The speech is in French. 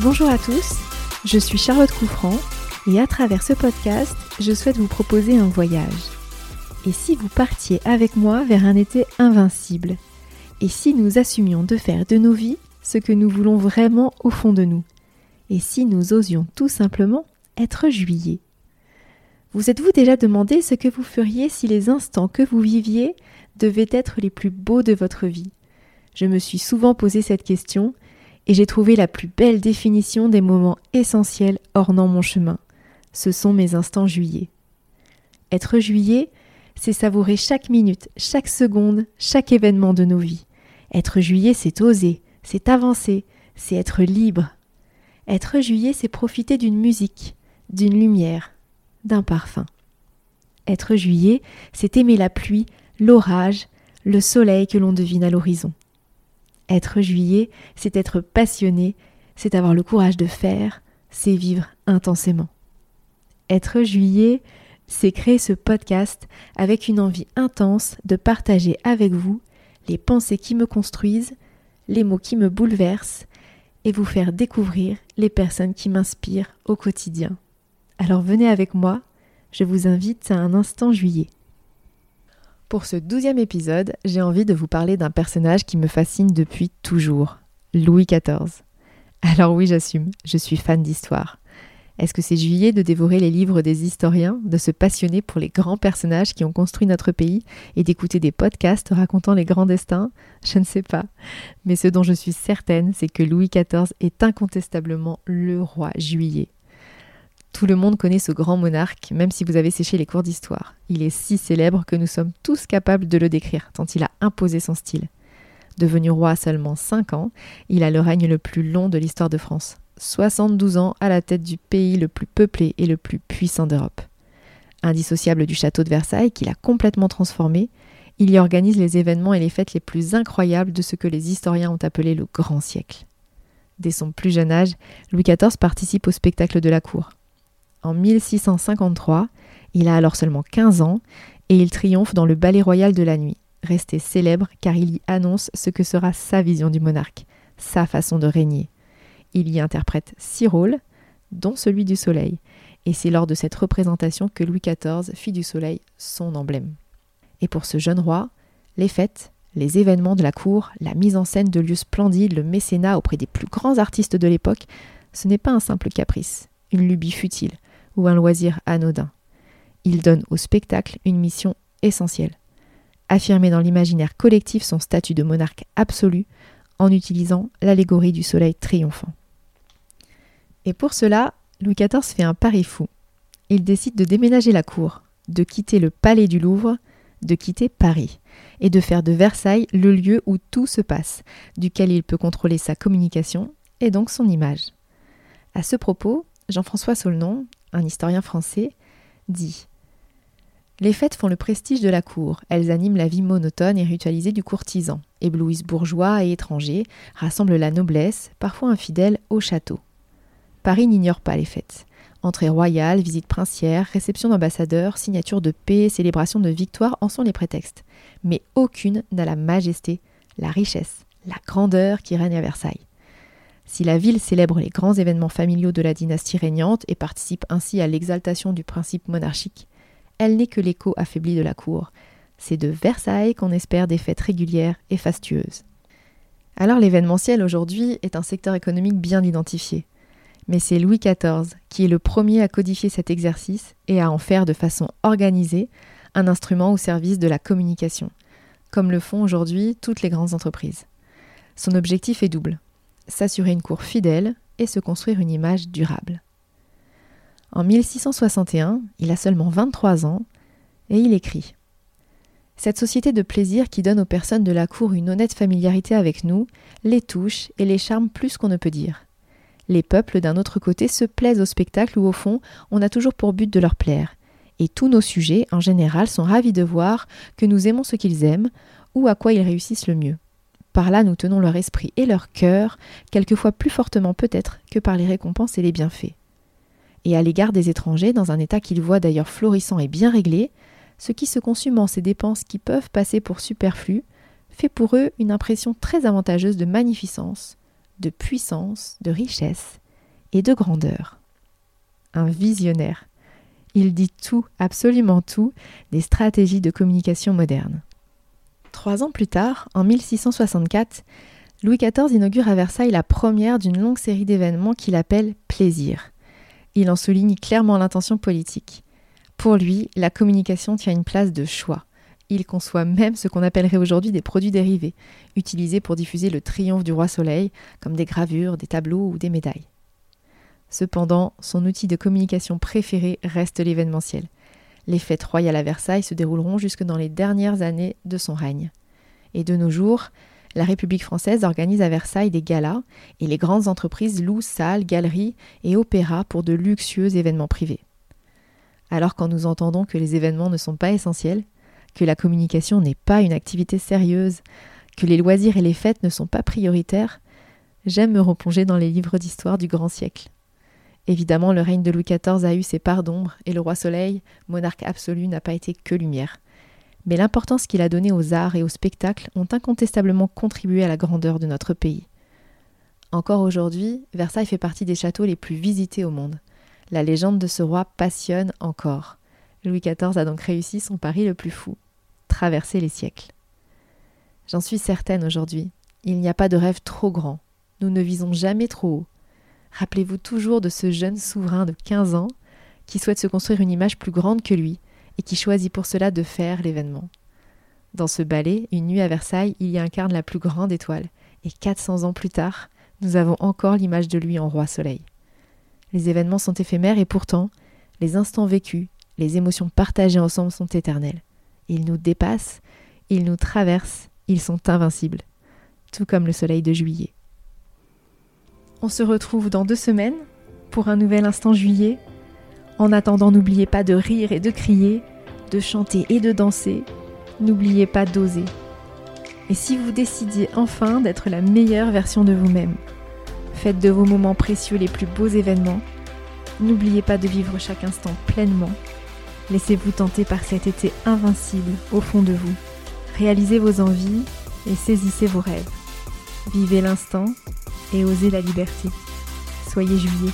Bonjour à tous, je suis Charlotte Couffrand et à travers ce podcast, je souhaite vous proposer un voyage. Et si vous partiez avec moi vers un été invincible? Et si nous assumions de faire de nos vies ce que nous voulons vraiment au fond de nous? Et si nous osions tout simplement être juillet? Vous êtes-vous déjà demandé ce que vous feriez si les instants que vous viviez devaient être les plus beaux de votre vie? Je me suis souvent posé cette question et j'ai trouvé la plus belle définition des moments essentiels ornant mon chemin. Ce sont mes instants juillet. Être juillet, c'est savourer chaque minute, chaque seconde, chaque événement de nos vies. Être juillet, c'est oser, c'est avancer, c'est être libre. Être juillet, c'est profiter d'une musique, d'une lumière, d'un parfum. Être juillet, c'est aimer la pluie, l'orage, le soleil que l'on devine à l'horizon. Être juillet, c'est être passionné, c'est avoir le courage de faire, c'est vivre intensément. Être juillet, c'est créer ce podcast avec une envie intense de partager avec vous les pensées qui me construisent, les mots qui me bouleversent et vous faire découvrir les personnes qui m'inspirent au quotidien. Alors venez avec moi, je vous invite à un instant juillet. Pour ce douzième épisode, j'ai envie de vous parler d'un personnage qui me fascine depuis toujours, Louis XIV. Alors oui, j'assume, je suis fan d'histoire. Est-ce que c'est juillet de dévorer les livres des historiens, de se passionner pour les grands personnages qui ont construit notre pays et d'écouter des podcasts racontant les grands destins? Je ne sais pas. Mais ce dont je suis certaine, c'est que Louis XIV est incontestablement le roi juillet. Tout le monde connaît ce grand monarque, même si vous avez séché les cours d'histoire. Il est si célèbre que nous sommes tous capables de le décrire, tant il a imposé son style. Devenu roi seulement 5 ans, il a le règne le plus long de l'histoire de France. 72 ans à la tête du pays le plus peuplé et le plus puissant d'Europe. Indissociable du château de Versailles, qu'il a complètement transformé, il y organise les événements et les fêtes les plus incroyables de ce que les historiens ont appelé le grand siècle. Dès son plus jeune âge, Louis XIV participe au spectacle de la cour. En 1653, il a alors seulement 15 ans et il triomphe dans le ballet royal de la nuit, resté célèbre car il y annonce ce que sera sa vision du monarque, sa façon de régner. Il y interprète six rôles, dont celui du soleil, et c'est lors de cette représentation que Louis XIV fit du soleil son emblème. Et pour ce jeune roi, les fêtes, les événements de la cour, la mise en scène de lieux splendides, le mécénat auprès des plus grands artistes de l'époque, ce n'est pas un simple caprice, une lubie futile, ou un loisir anodin. Il donne au spectacle une mission essentielle. Affirmer dans l'imaginaire collectif son statut de monarque absolu en utilisant l'allégorie du soleil triomphant. Et pour cela, Louis XIV fait un pari fou. Il décide de déménager la cour, de quitter le palais du Louvre, de quitter Paris, et de faire de Versailles le lieu où tout se passe, duquel il peut contrôler sa communication et donc son image. À ce propos, Jean-François Saulnon, un historien français, dit Les fêtes font le prestige de la cour, elles animent la vie monotone et ritualisée du courtisan, éblouissent bourgeois et étrangers, rassemblent la noblesse, parfois infidèle, au château. Paris n'ignore pas les fêtes. Entrée royale, visite princière, réception d'ambassadeurs, signature de paix, célébration de victoire en sont les prétextes. Mais aucune n'a la majesté, la richesse, la grandeur qui règne à Versailles. Si la ville célèbre les grands événements familiaux de la dynastie régnante et participe ainsi à l'exaltation du principe monarchique, elle n'est que l'écho affaibli de la cour. C'est de Versailles qu'on espère des fêtes régulières et fastueuses. Alors l'événementiel aujourd'hui est un secteur économique bien identifié. Mais c'est Louis XIV qui est le premier à codifier cet exercice et à en faire de façon organisée un instrument au service de la communication, comme le font aujourd'hui toutes les grandes entreprises. Son objectif est double s'assurer une cour fidèle et se construire une image durable. En 1661, il a seulement 23 ans et il écrit Cette société de plaisir qui donne aux personnes de la cour une honnête familiarité avec nous les touche et les charme plus qu'on ne peut dire. Les peuples d'un autre côté se plaisent au spectacle où au fond on a toujours pour but de leur plaire, et tous nos sujets en général sont ravis de voir que nous aimons ce qu'ils aiment ou à quoi ils réussissent le mieux. Par là, nous tenons leur esprit et leur cœur, quelquefois plus fortement peut-être que par les récompenses et les bienfaits. Et à l'égard des étrangers, dans un état qu'ils voient d'ailleurs florissant et bien réglé, ce qui se consume en ces dépenses qui peuvent passer pour superflues, fait pour eux une impression très avantageuse de magnificence, de puissance, de richesse et de grandeur. Un visionnaire. Il dit tout, absolument tout, des stratégies de communication modernes. Trois ans plus tard, en 1664, Louis XIV inaugure à Versailles la première d'une longue série d'événements qu'il appelle Plaisir. Il en souligne clairement l'intention politique. Pour lui, la communication tient une place de choix. Il conçoit même ce qu'on appellerait aujourd'hui des produits dérivés, utilisés pour diffuser le triomphe du roi Soleil, comme des gravures, des tableaux ou des médailles. Cependant, son outil de communication préféré reste l'événementiel. Les fêtes royales à Versailles se dérouleront jusque dans les dernières années de son règne. Et de nos jours, la République française organise à Versailles des galas et les grandes entreprises louent salles, galeries et opéras pour de luxueux événements privés. Alors quand nous entendons que les événements ne sont pas essentiels, que la communication n'est pas une activité sérieuse, que les loisirs et les fêtes ne sont pas prioritaires, j'aime me replonger dans les livres d'histoire du grand siècle. Évidemment, le règne de Louis XIV a eu ses parts d'ombre, et le roi Soleil, monarque absolu, n'a pas été que lumière. Mais l'importance qu'il a donnée aux arts et aux spectacles ont incontestablement contribué à la grandeur de notre pays. Encore aujourd'hui, Versailles fait partie des châteaux les plus visités au monde. La légende de ce roi passionne encore. Louis XIV a donc réussi son pari le plus fou traverser les siècles. J'en suis certaine aujourd'hui, il n'y a pas de rêve trop grand. Nous ne visons jamais trop haut. Rappelez-vous toujours de ce jeune souverain de 15 ans qui souhaite se construire une image plus grande que lui et qui choisit pour cela de faire l'événement. Dans ce ballet, Une nuit à Versailles, il y incarne la plus grande étoile, et 400 ans plus tard, nous avons encore l'image de lui en roi soleil. Les événements sont éphémères et pourtant, les instants vécus, les émotions partagées ensemble sont éternelles. Ils nous dépassent, ils nous traversent, ils sont invincibles, tout comme le soleil de juillet. On se retrouve dans deux semaines pour un nouvel instant juillet. En attendant, n'oubliez pas de rire et de crier, de chanter et de danser. N'oubliez pas d'oser. Et si vous décidiez enfin d'être la meilleure version de vous-même, faites de vos moments précieux les plus beaux événements. N'oubliez pas de vivre chaque instant pleinement. Laissez-vous tenter par cet été invincible au fond de vous. Réalisez vos envies et saisissez vos rêves. Vivez l'instant et osez la liberté. Soyez juillet.